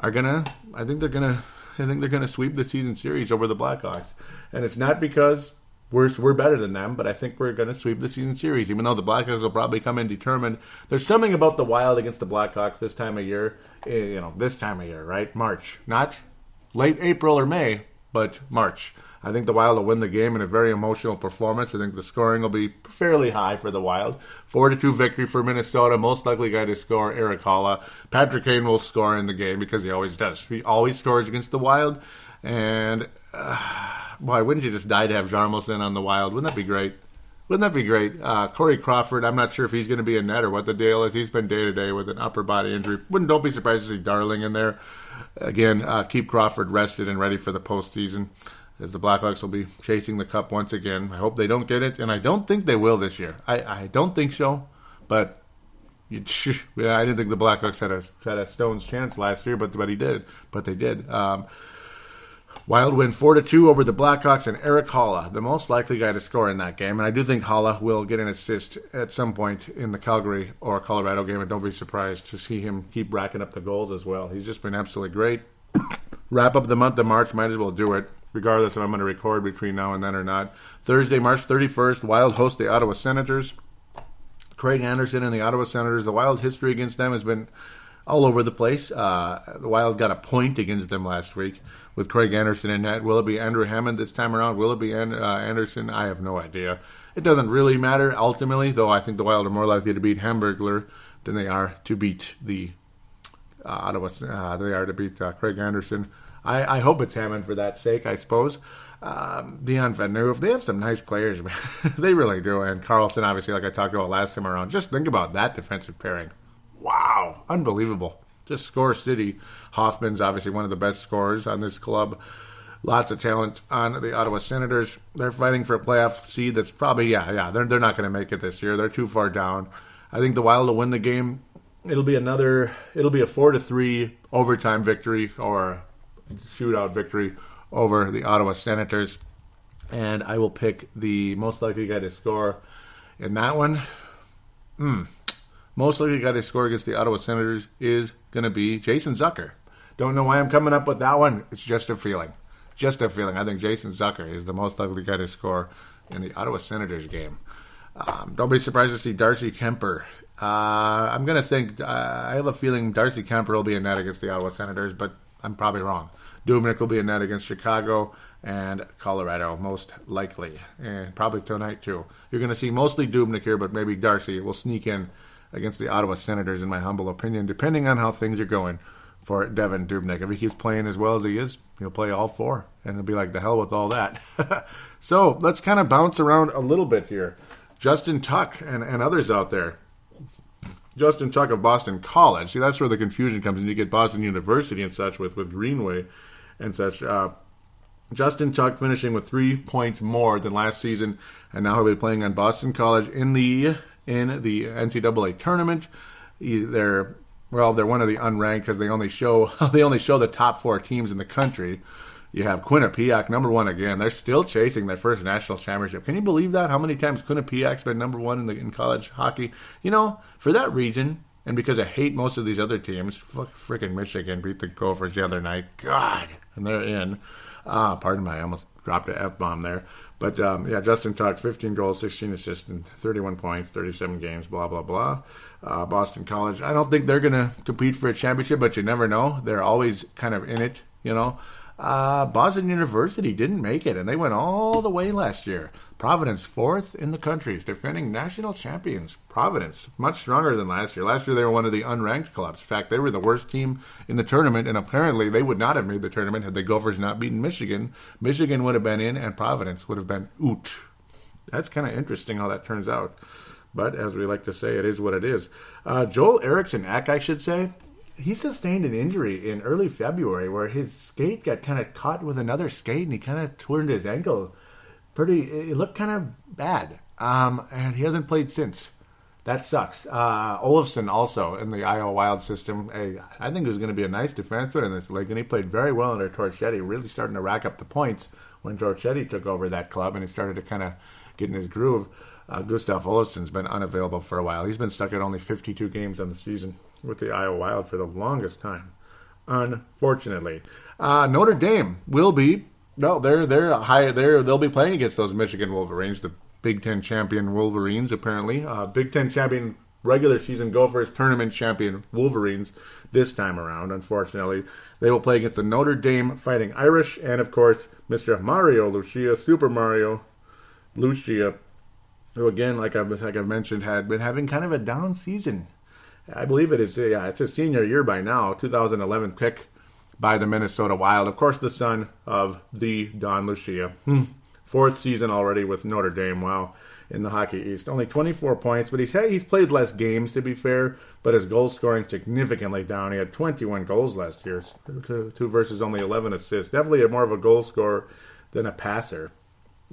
are gonna. I think they're gonna. I think they're gonna sweep the season series over the Blackhawks, and it's not because we're we're better than them, but I think we're gonna sweep the season series. Even though the Blackhawks will probably come in determined. There's something about the Wild against the Blackhawks this time of year. Eh, you know, this time of year, right? March, not late April or May, but March. I think the Wild will win the game in a very emotional performance. I think the scoring will be fairly high for the Wild. Four to two victory for Minnesota. Most likely guy to score Erik Haula. Patrick Kane will score in the game because he always does. He always scores against the Wild. And uh, why wouldn't you just die to have Hjalmarsson on the Wild? Wouldn't that be great? Wouldn't that be great? Uh, Corey Crawford, I'm not sure if he's going to be a net or what the deal is. He's been day to day with an upper body injury. Wouldn't don't be surprised to see Darling in there. Again, uh, keep Crawford rested and ready for the postseason as the Blackhawks will be chasing the cup once again. I hope they don't get it, and I don't think they will this year. I, I don't think so, but you, [laughs] I didn't think the Blackhawks had a had a stone's chance last year, but but he did, but they did. Um, Wild win four to two over the Blackhawks and Erik Haula, the most likely guy to score in that game, and I do think Haula will get an assist at some point in the Calgary or Colorado game, and don't be surprised to see him keep racking up the goals as well. He's just been absolutely great. Wrap up the month of March, might as well do it regardless if I'm going to record between now and then or not. Thursday, March 31st, Wild host the Ottawa Senators. Craig Anderson and the Ottawa Senators. The Wild history against them has been all over the place. Uh, the Wild got a point against them last week with Craig Anderson in net. Will it be Andrew Hammond this time around? Will it be uh, Anderson? I have no idea. It doesn't really matter ultimately, though I think the Wild are more likely to beat Hamburglar than they are to beat the uh, Ottawa. Uh, they are to beat uh, Craig Anderson. I, I, hope it's Hammond for that sake, I suppose. Um, Dion Phaneuf, they have some nice players, [laughs] they really do. And Karlsson, obviously, like I talked about last time around. Just think about that defensive pairing. Wow, unbelievable. Just score city. Hoffman's obviously one of the best scorers on this club. Lots of talent on the Ottawa Senators. They're fighting for a playoff seed that's probably, yeah, yeah, they're, they're not going to make it this year. They're too far down. I think the Wild will win the game. It'll be another, it'll be a 4 to 3 overtime victory or shootout victory over the Ottawa Senators. And I will pick the most likely guy to score in that one. Hmm. Most likely guy to score against the Ottawa Senators is going to be Jason Zucker. Don't know why I'm coming up with that one. It's just a feeling. Just a feeling. I think Jason Zucker is the most likely guy to score in the Ottawa Senators game. Um, don't be surprised to see Darcy Kuemper. Uh, I'm going to think, uh, I have a feeling Darcy Kuemper will be in net against the Ottawa Senators, but I'm probably wrong. Dubnyk will be in net against Chicago and Colorado, most likely. And probably tonight, too. You're going to see mostly Dubnyk here, but maybe Darcy will sneak in against the Ottawa Senators, in my humble opinion, depending on how things are going for Devan Dubnyk. If he keeps playing as well as he is, he'll play all four, and it'll be like the hell with all that. [laughs] so let's kind of bounce around a little bit here. Justin Tuch and, and others out there. Justin Tuch of Boston College. See, that's where the confusion comes in. You get Boston University and such with, with Greenway and such. Uh, Justin Tuch finishing with three points more than last season, and now he'll be playing on Boston College in the in the NCAA tournament. They're well, they're one of the unranked because they only show [laughs] they only show the top four teams in the country. You have Quinnipiac, number one again. They're still chasing their first national championship. Can you believe that? How many times Quinnipiac's been number one in, the, in college hockey? You know, for that reason, and because I hate most of these other teams, fuck, freaking Michigan beat the Gophers the other night. God, and they're in. Uh, pardon me, I almost dropped an F bomb there. But um, yeah, Justin Tuch, 15 goals, 16 assists, and 31 points, 37 games, blah, blah, blah. Uh, Boston College, I don't think they're going to compete for a championship, but you never know. They're always kind of in it, you know. Uh, Boston University didn't make it, and they went all the way last year. Providence, fourth in the country, defending national champions. Providence, much stronger than last year. Last year, they were one of the unranked clubs. In fact, they were the worst team in the tournament, and apparently, they would not have made the tournament had the Gophers not beaten Michigan. Michigan would have been in, and Providence would have been oot. That's kind of interesting how that turns out. But as we like to say, it is what it is. Uh, Joel Eriksson Ek, I should say, he sustained an injury in early February where his skate got kind of caught with another skate and he kind of turned his ankle. Pretty, it looked kind of bad. Um, and he hasn't played since. That sucks. Uh, Olofsson also in the Iowa Wild system. I think was going to be a nice defenseman in this league, and he played very well under Torchetti, really starting to rack up the points when Torchetti took over that club and he started to kind of get in his groove. Uh, Gustav Olofsson's been unavailable for a while. He's been stuck at only 52 games on the season with the Iowa Wild for the longest time. Unfortunately, uh, Notre Dame will be no, they're they're higher. They're they'll be playing against those Michigan Wolverines, the Big Ten champion Wolverines. Apparently, uh, Big Ten champion regular season Gophers, tournament champion Wolverines this time around. Unfortunately, they will play against the Notre Dame Fighting Irish, and of course, Mr. Mario Lucia, Super Mario Lucia, who again, like I've like I've mentioned, had been having kind of a down season I believe it is. Yeah, it's his senior year by now. 2011 pick by the Minnesota Wild. Of course, the son of the Don Lucia. Hmm. Fourth season already with Notre Dame. Wow, in the Hockey East, only 24 points, but he's he's played less games to be fair. But his goal scoring significantly down. He had 21 goals last year, two, two versus only 11 assists. Definitely more of a goal scorer than a passer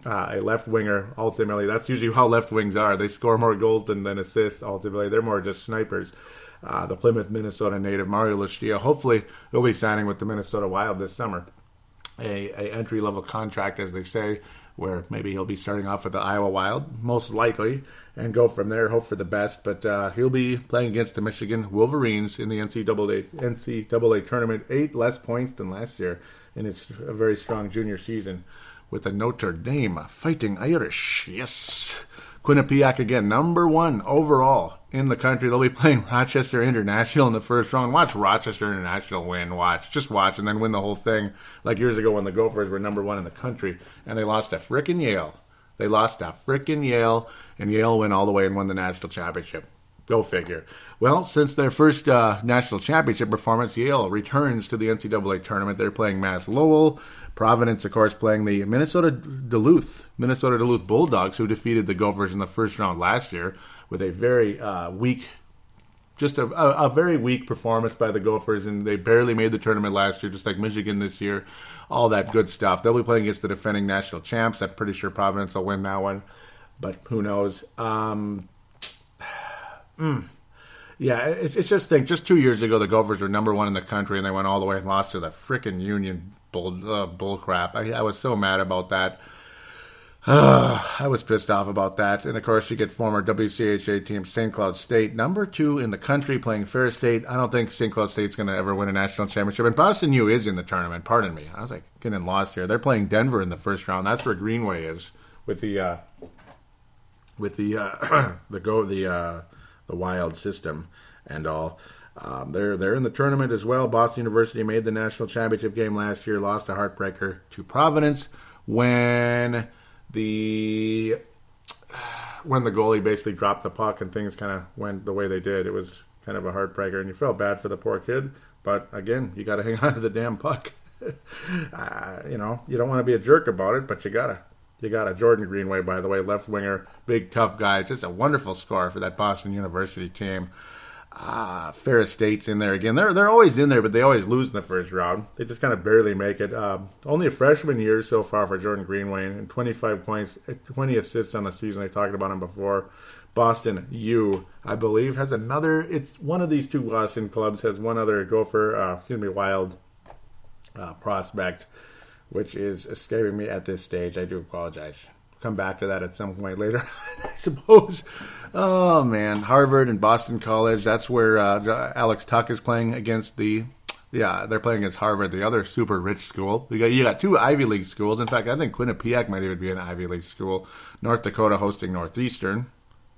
uh, a left winger. Ultimately, that's usually how left wings are. They score more goals than, than assists. Ultimately, they're more just snipers. Uh, the Plymouth, Minnesota native Mario Lucia. Hopefully, he'll be signing with the Minnesota Wild this summer. a, a entry level contract, as they say, where maybe he'll be starting off with the Iowa Wild, most likely, and go from there. Hope for the best. But uh, he'll be playing against the Michigan Wolverines in the NCAA NCAA tournament. Eight less points than last year, it's a very strong junior season with the Notre Dame Fighting Irish. Yes. Quinnipiac again, number one overall in the country. They'll be playing [laughs] Rochester International in the first round. Watch Rochester International win. Watch. Just watch and then win the whole thing. Like years ago when the Gophers were number one in the country and they lost to frickin' Yale. They lost to frickin' Yale, and Yale went all the way and won the national championship. Go figure. Well, since their first uh, national championship performance, Yale returns to the NCAA tournament. They're playing Mass Lowell. Providence, of course, playing the Minnesota Duluth, Minnesota Duluth Bulldogs, who defeated the Gophers in the first round last year with a very uh, weak, just a, a, a, very weak performance by the Gophers, and they barely made the tournament last year, just like Michigan this year. All that good stuff. They'll be playing against the defending national champs. I'm pretty sure Providence will win that one, but who knows? Um, mm. Yeah, it's, it's just think. Just two years ago, the Gophers were number one in the country, and they went all the way and lost to the freaking Union bull uh, bull crap. I, I, was so mad about that. [sighs] I was pissed off about that. And of course, you get former WCHA team St. Cloud State, number two in the country, playing Ferris State. I don't think St. Cloud State's going to ever win a national championship. And Boston U is in the tournament. Pardon me. I was like getting lost here. They're playing Denver in the first round. That's where Greenway is with the uh, with the uh, [clears throat] the go the uh, the wild system and all. Um, they're they're in the tournament as well. Boston University made the national championship game last year, lost a heartbreaker to Providence when the when the goalie basically dropped the puck and things kind of went the way they did. It was kind of a heartbreaker, and you felt bad for the poor kid. But again, you got to [laughs] hang on to the damn puck. [laughs] uh, you know, you don't want to be a jerk about it, but you gotta. You got a Jordan Greenway, by the way, left winger, big tough guy, just a wonderful scorer for that Boston University team. Ah, Ferris State's in there again. They're they're always in there, but they always lose in the first round. They just kind of barely make it. Um, only a freshman year so far for Jordan Greenway, and 25 points, 20 assists on the season. I talked about him before. Boston U, I believe, has another. It's one of these two Boston clubs has one other Gopher, uh, excuse me, Wild uh, prospect, which is escaping me at this stage. I do apologize come back to that at some point later, [laughs] I suppose. Oh man, Harvard and Boston College. That's where uh, Alex Tuch is playing against the. Yeah, they're playing against Harvard, the other super rich school. You got, you got two Ivy League schools. In fact, I think Quinnipiac might even be an Ivy League school. North Dakota hosting Northeastern.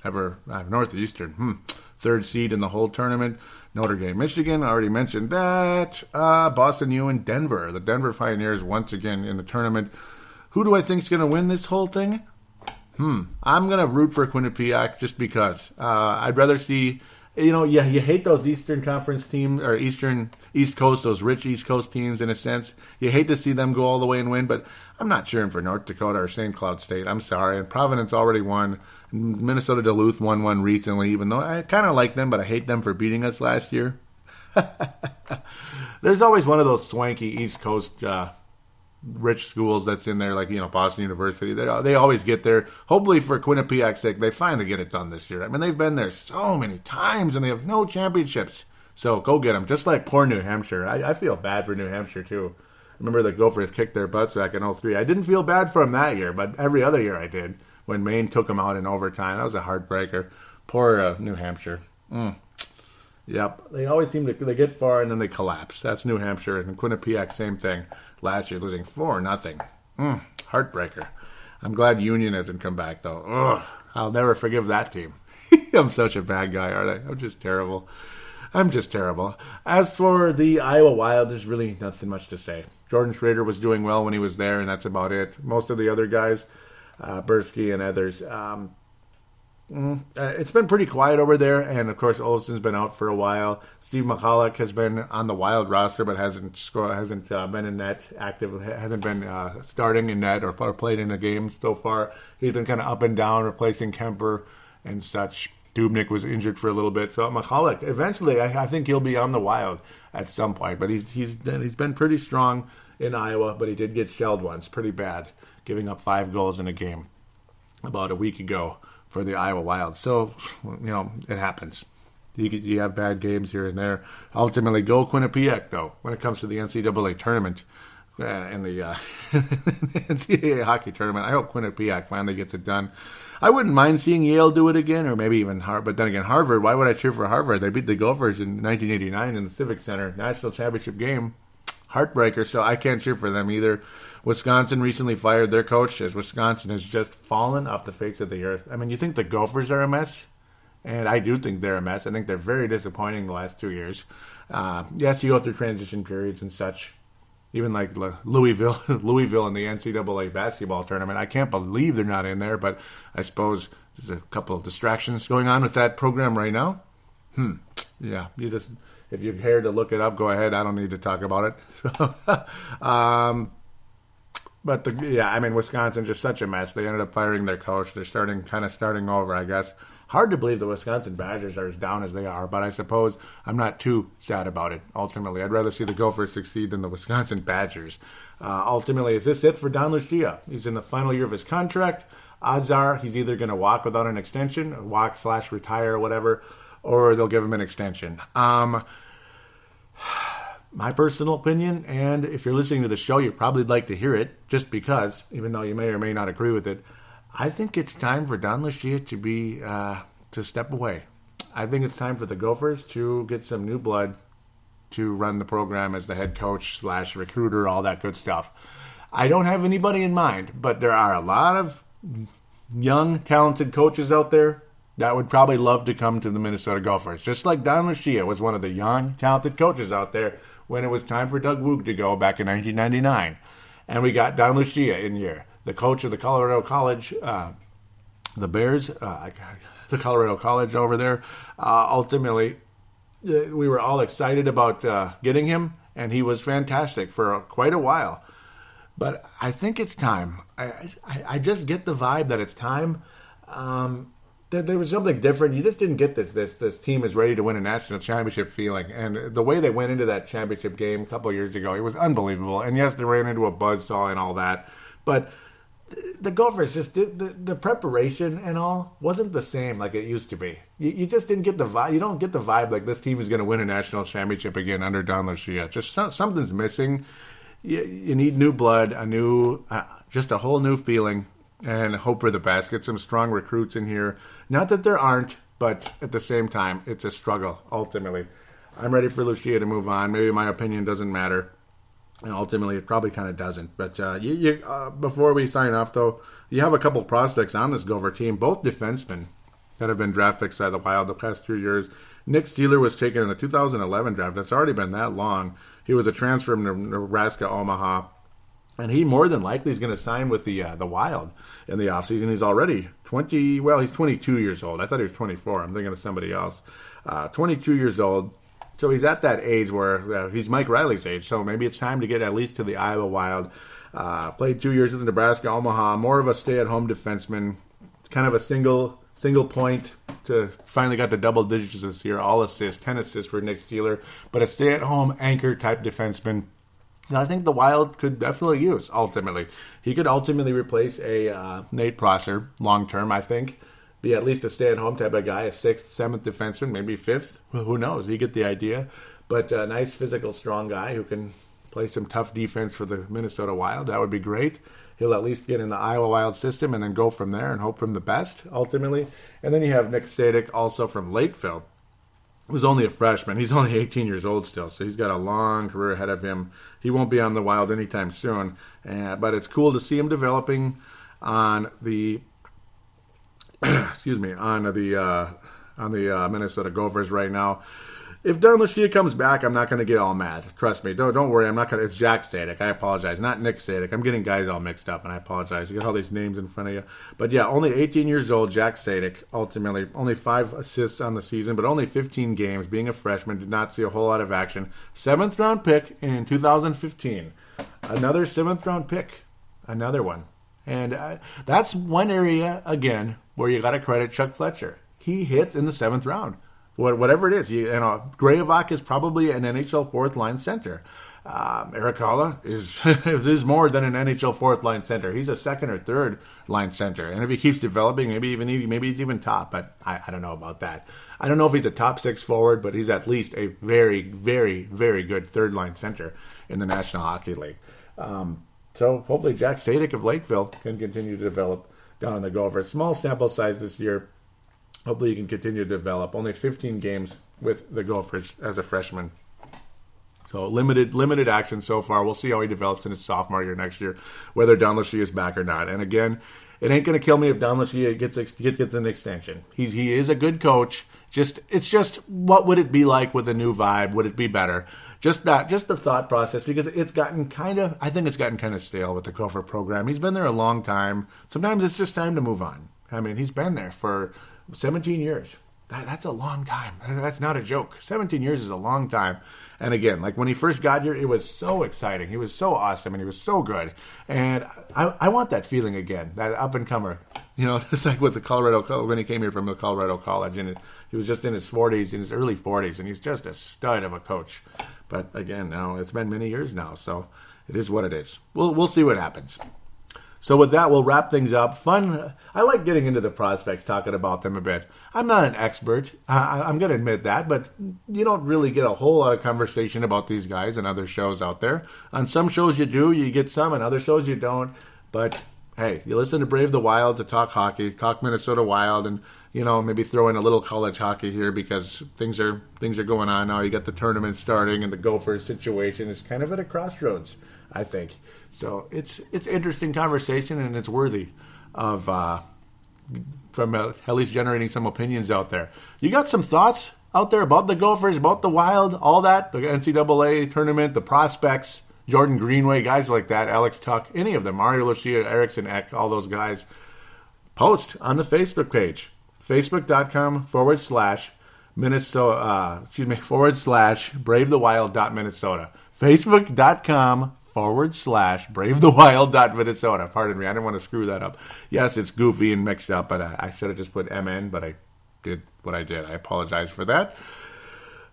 Ever uh, Northeastern? Hmm. Third seed in the whole tournament. Notre Dame, Michigan. I already mentioned that. Uh, Boston U and Denver. The Denver Pioneers once again in the tournament. Who do I think is going to win this whole thing? Hmm. I'm going to root for Quinnipiac just because. Uh, I'd rather see, you know, yeah, you hate those Eastern Conference teams or Eastern East Coast, those rich East Coast teams in a sense. You hate to see them go all the way and win, but I'm not cheering for North Dakota or St. Cloud State. I'm sorry. And Providence already won. Minnesota Duluth won one recently, even though I kind of like them, but I hate them for beating us last year. [laughs] There's always one of those swanky East Coast uh, rich schools that's in there, like you know Boston University. They they always get there. Hopefully for Quinnipiac's sake, they finally get it done this year. I mean, they've been there so many times and they have no championships. So go get them. Just like poor New Hampshire. I, I feel bad for New Hampshire too. Remember the Gophers kicked their butts back in 03. I didn't feel bad for them that year, but every other year I did. When Maine took them out in overtime, that was a heartbreaker. Poor uh, New Hampshire. Mm. Yep, they always seem to they get far and then they collapse. That's New Hampshire and Quinnipiac, same thing. Last year, losing four nothing. Mm, heartbreaker. I'm glad Union hasn't come back though. Ugh, I'll never forgive that team. [laughs] I'm such a bad guy, aren't I? I'm just terrible. I'm just terrible. As for the Iowa Wild, there's really nothing much to say. Jordan Schroeder was doing well when he was there, and that's about it. Most of the other guys, uh, Bertschy and others, um, Mm, uh, it's been pretty quiet over there, and of course Olson's been out for a while. Steve Michalek has been on the Wild roster, but hasn't score, hasn't uh, been in net active, hasn't been uh, starting in net or, or, played in a game so far. He's been kind of up and down, replacing Kuemper and such. Dubnyk was injured for a little bit, so Michalek eventually, I, I, think he'll be on the Wild at some point. But he's he's he's been pretty strong in Iowa, but he did get shelled once, pretty bad, giving up five goals in a game about a week ago for the Iowa Wild. So, you know, it happens. You, you have bad games here and there. Ultimately, go Quinnipiac, though, when it comes to the NCAA tournament. uh, in the uh, [laughs] NCAA hockey tournament. I hope Quinnipiac finally gets it done. I wouldn't mind seeing Yale do it again, or maybe even Harvard. But then again, Harvard. Why would I cheer for Harvard? They beat the Gophers in 1989 in the Civic Center national championship game. Heartbreaker. So I can't cheer for them either. Wisconsin recently fired their coach as Wisconsin has just fallen off the face of the earth. I mean, you think the Gophers are a mess? And I do think they're a mess. I think they're very disappointing the last two years. Uh, yes, you go through transition periods and such. Even like Louisville, [laughs] Louisville in the NCAA basketball tournament. I can't believe they're not in there, but I suppose there's a couple of distractions going on with that program right now. Hmm. Yeah, you just if you care to look it up, go ahead. I don't need to talk about it. [laughs] um, but the, yeah, I mean, Wisconsin just such a mess. They ended up firing their coach. They're starting kind of starting over, I guess. Hard to believe the Wisconsin Badgers are as down as they are, but I suppose I'm not too sad about it. Ultimately, I'd rather see the Gophers succeed than the Wisconsin Badgers. Uh, ultimately, is this it for Don Lucia? He's in the final year of his contract. Odds are he's either going to walk without an extension, walk slash retire whatever, or they'll give him an extension. Um, my personal opinion, and if you're listening to the show, you'd probably like to hear it, just because, even though you may or may not agree with it. I think it's time for Don Lucia to be uh, to step away. I think it's time for the Gophers to get some new blood to run the program as the head coach slash recruiter, all that good stuff. I don't have anybody in mind, but there are a lot of young, talented coaches out there that would probably love to come to the Minnesota Gophers. Just like Don Lucia was one of the young, talented coaches out there when it was time for Doug Woog to go back in 1999. And we got Don Lucia in here the coach of the Colorado College, uh, the Bears, uh, [laughs] the Colorado College over there. Uh, ultimately, uh, we were all excited about uh, getting him, and he was fantastic for quite a while. But I think it's time. I, I, I just get the vibe that it's time. Um, there, there, was something different. You just didn't get this. This this team is ready to win a national championship feeling, and the way they went into that championship game a couple years ago, it was unbelievable. And yes, they ran into a buzzsaw and all that, but the Gophers just did the, the preparation and all wasn't the same like it used to be. You, you just didn't get the vibe. You don't get the vibe like this team is going to win a national championship again under Don Lucia. Just so, something's missing. You, you, need new blood, a new, uh, just a whole new feeling, and hope for the best. Get some strong recruits in here. Not that there aren't, but at the same time, it's a struggle. Ultimately, I'm ready for Lucia to move on. Maybe my opinion doesn't matter and ultimately it probably kind of doesn't. But uh, you, you uh, before we sign off, though, you have a couple prospects on this Gopher team, both defensemen that have been draft picks by the Wild the past two years. Nick Seeler was taken in the 2011 draft. It's already been that long. He was a transfer from Nebraska Omaha. And he more than likely is going to sign with the uh, the Wild in the offseason. He's already 20, well, he's 22 years old. I thought he was 24. I'm thinking of somebody else. Uh, 22 years old so he's at that age where uh, he's Mike Reilly's age. So maybe it's time to get at least to the Iowa Wild. Uh, played two years in the Nebraska Omaha. More of a stay-at-home defenseman. Kind of a single single point to finally got the double digits this year. All assists, ten assists for Nick Seeler. But a stay-at-home anchor type defenseman. I think the Wild could definitely use ultimately. He could ultimately replace a uh, Nate Prosser long term. I think be at least a stay at home type of guy, a sixth, seventh defenseman, maybe fifth. Who knows? You get the idea. But a nice, physical, strong guy who can play some tough defense for the Minnesota Wild. That would be great. He'll at least get in the Iowa Wild system and then go from there and hope from the best ultimately. And then you have Nick Sadek also from Lakeville, who's only a freshman. He's only 18 years old still, so he's got a long career ahead of him. He won't be on the Wild anytime soon, uh, but it's cool to see him developing on the [clears throat] excuse me, on the uh, on the uh, Minnesota Gophers right now. If Don Lucia comes back, I'm not going to get all mad. Trust me. Don't don't worry. I'm not going. to It's Jack Sadek. I apologize. Not Nick Sadek. I'm getting guys all mixed up, and I apologize. You got all these names in front of you. But yeah, only 18 years old. Jack Sadek. Ultimately, only five assists on the season, but only 15 games. Being a freshman, did not see a whole lot of action. Seventh round pick in 2015. Another seventh round pick. Another one. And uh, that's one area again where you got to credit Chuck Fletcher. He hits in the seventh round. Whatever it is, you, you know, Graovac is probably an NHL fourth line center. Um, Erik Haula is [laughs] is more than an NHL fourth line center. He's a second or third line center, and if he keeps developing, maybe even maybe he's even top. But I, I don't know about that. I don't know if he's a top six forward, but he's at least a very very very good third line center in the National Hockey League. Um, so hopefully Jack Sadek of Lakeville can continue to develop down in the Gophers. Small sample size this year. Hopefully he can continue to develop. Only 15 games with the Gophers as a freshman. So limited limited action so far. We'll see how he develops in his sophomore year next year, whether Don Lucia is back or not. And again, it ain't going to kill me if Don Lucia gets gets an extension. He's he is a good coach. Just it's just what would it be like with a new vibe? Would it be better? Just that, just the thought process because it's gotten kind of. I think it's gotten kind of stale with the Gopher program. He's been there a long time. Sometimes it's just time to move on. I mean, he's been there for 17 years. That, that's a long time. [laughs] That's not a joke. 17 years is a long time. And again, like when he first got here, it was so exciting. He was so awesome and he was so good. And I, I want that feeling again, that up and comer. You know, [laughs] it's like with the Colorado, when he came here from the Colorado College and he was just in his 40s, in his early 40s, and he's just a stud of a coach. But again, now it's been many years now, so it is what it is. We'll, we'll see what happens. So with that, we'll wrap things up. Fun. I like getting into the prospects, talking about them a bit. I'm not an expert. I, am going to admit that, but you don't really get a whole lot of conversation about these guys and other shows out there. On some shows you do, you get some, and other shows you don't. But hey, you listen to Brave the Wild to talk hockey, talk Minnesota Wild, and you know maybe throw in a little college hockey here because things are things are going on now. You got the tournament starting, and the Gophers situation is kind of at a crossroads. I think. So it's it's interesting conversation and it's worthy of uh, from uh, at least generating some opinions out there. You got some thoughts out there about the Gophers, about the Wild, all that, the NCAA tournament, the prospects, Jordan Greenway, guys like that, Alex Tuch, any of them, Mario Lucia, Eriksson Ek, all those guys. Post on the Facebook page, facebook.com forward slash Minnesota, uh, excuse me, forward slash brave the wild dot Minnesota. Facebook.com forward slash brave the wild dot Minnesota. Pardon me, I didn't want to screw that up. Yes, it's goofy and mixed up, but I, I should have just put MN, but I did what I did. I apologize for that.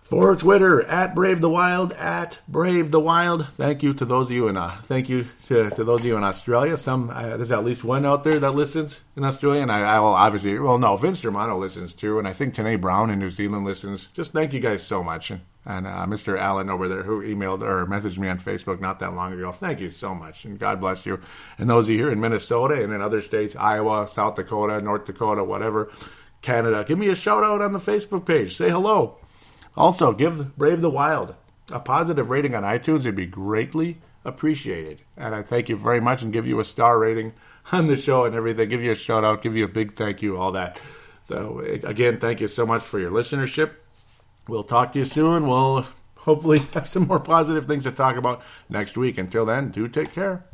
For Twitter, at Brave the Wild, at Brave the Wild. Thank you to those of you in uh, thank you to, to those of you in Australia. Some uh, there's at least one out there that listens in Australia, and I, I will obviously well no Vince Germano listens too, and I think Tanae Brown in New Zealand listens. Just thank you guys so much, and and uh, Mr. Allen over there who emailed or messaged me on Facebook not that long ago. Thank you so much, and God bless you. And those of you here in Minnesota and in other states, Iowa, South Dakota, North Dakota, whatever, Canada, give me a shout out on the Facebook page. Say hello. Also, give Brave the Wild a positive rating on iTunes. It'd be greatly appreciated. And I thank you very much and give you a star rating [laughs] on the show and everything. Give you a shout out, give you a big thank you, all that. So, again, thank you so much for your listenership. We'll talk to you soon. We'll hopefully [laughs] have some more positive things to talk about next week. Until then, do take care.